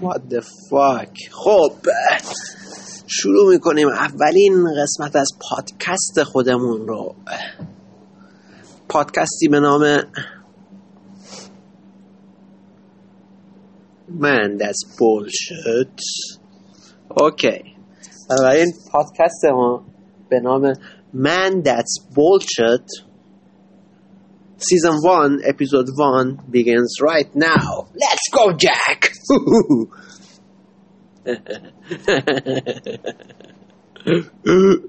What the fuck? خب شروع می‌کنیم اولین قسمت از پادکست خودمون رو. پادکستی به نام من that's bullshit. اوکی اولین پادکست ما به نام من that's bullshit. Season 1 episode 1 begins right now. Let's go Jack